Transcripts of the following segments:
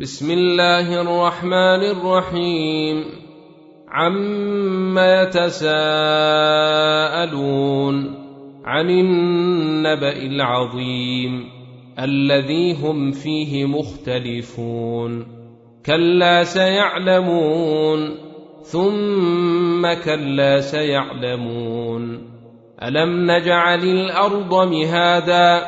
بسم الله الرحمن الرحيم. عم يتساءلون عن النبا العظيم الذي هم فيه مختلفون. كلا سيعلمون ثم كلا سيعلمون. الم نجعل الأرض مهادا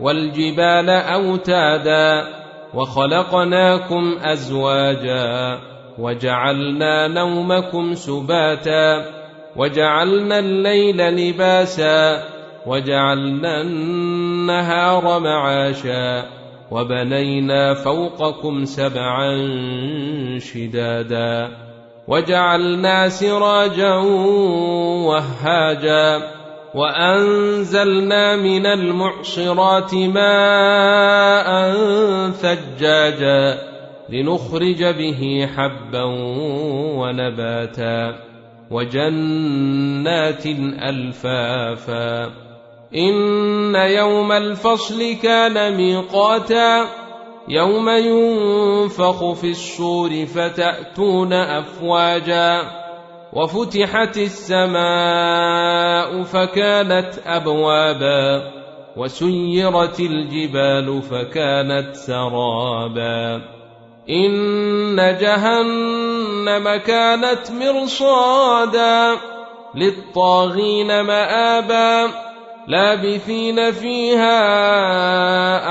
والجبال اوتادا وخلقناكم أزواجا وجعلنا نومكم سباتا وجعلنا الليل لباسا وجعلنا النهار معاشا وبنينا فوقكم سبعا شدادا وجعلنا سراجا وهاجا وأنزلنا من المعصرات ماء ثجاجا لنخرج به حبا ونباتا وجنات ألفافا إن يوم الفصل كان ميقاتا يوم ينفخ في الصور فتأتون أفواجا وفتحت السماء فكانت أبوابا وسيرت الجبال فكانت سرابا. إن جهنم كانت مرصادا للطاغين مآبا لابثين فيها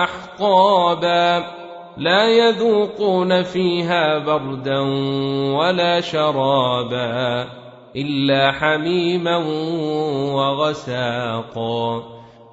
أحقابا. لا يذوقون فيها بردا ولا شرابا إلا حميما وغساقا.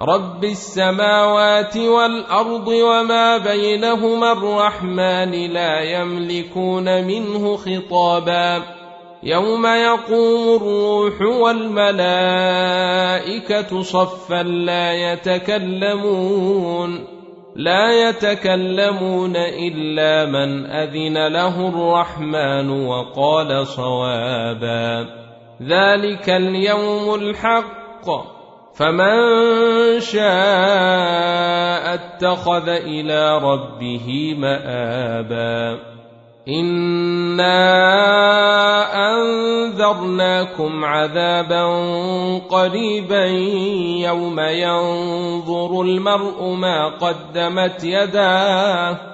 رب السماوات والارض وما بينهما الرحمن لا يملكون منه خطابا يوم يقوم الروح والملائكه صفا لا يتكلمون لا يتكلمون الا من اذن له الرحمن وقال صوابا ذلك اليوم الحق فمن شاء اتخذ إلى ربه مابا انا انذرناكم عذابا قريبا يوم ينظر المرء ما قدمت يداه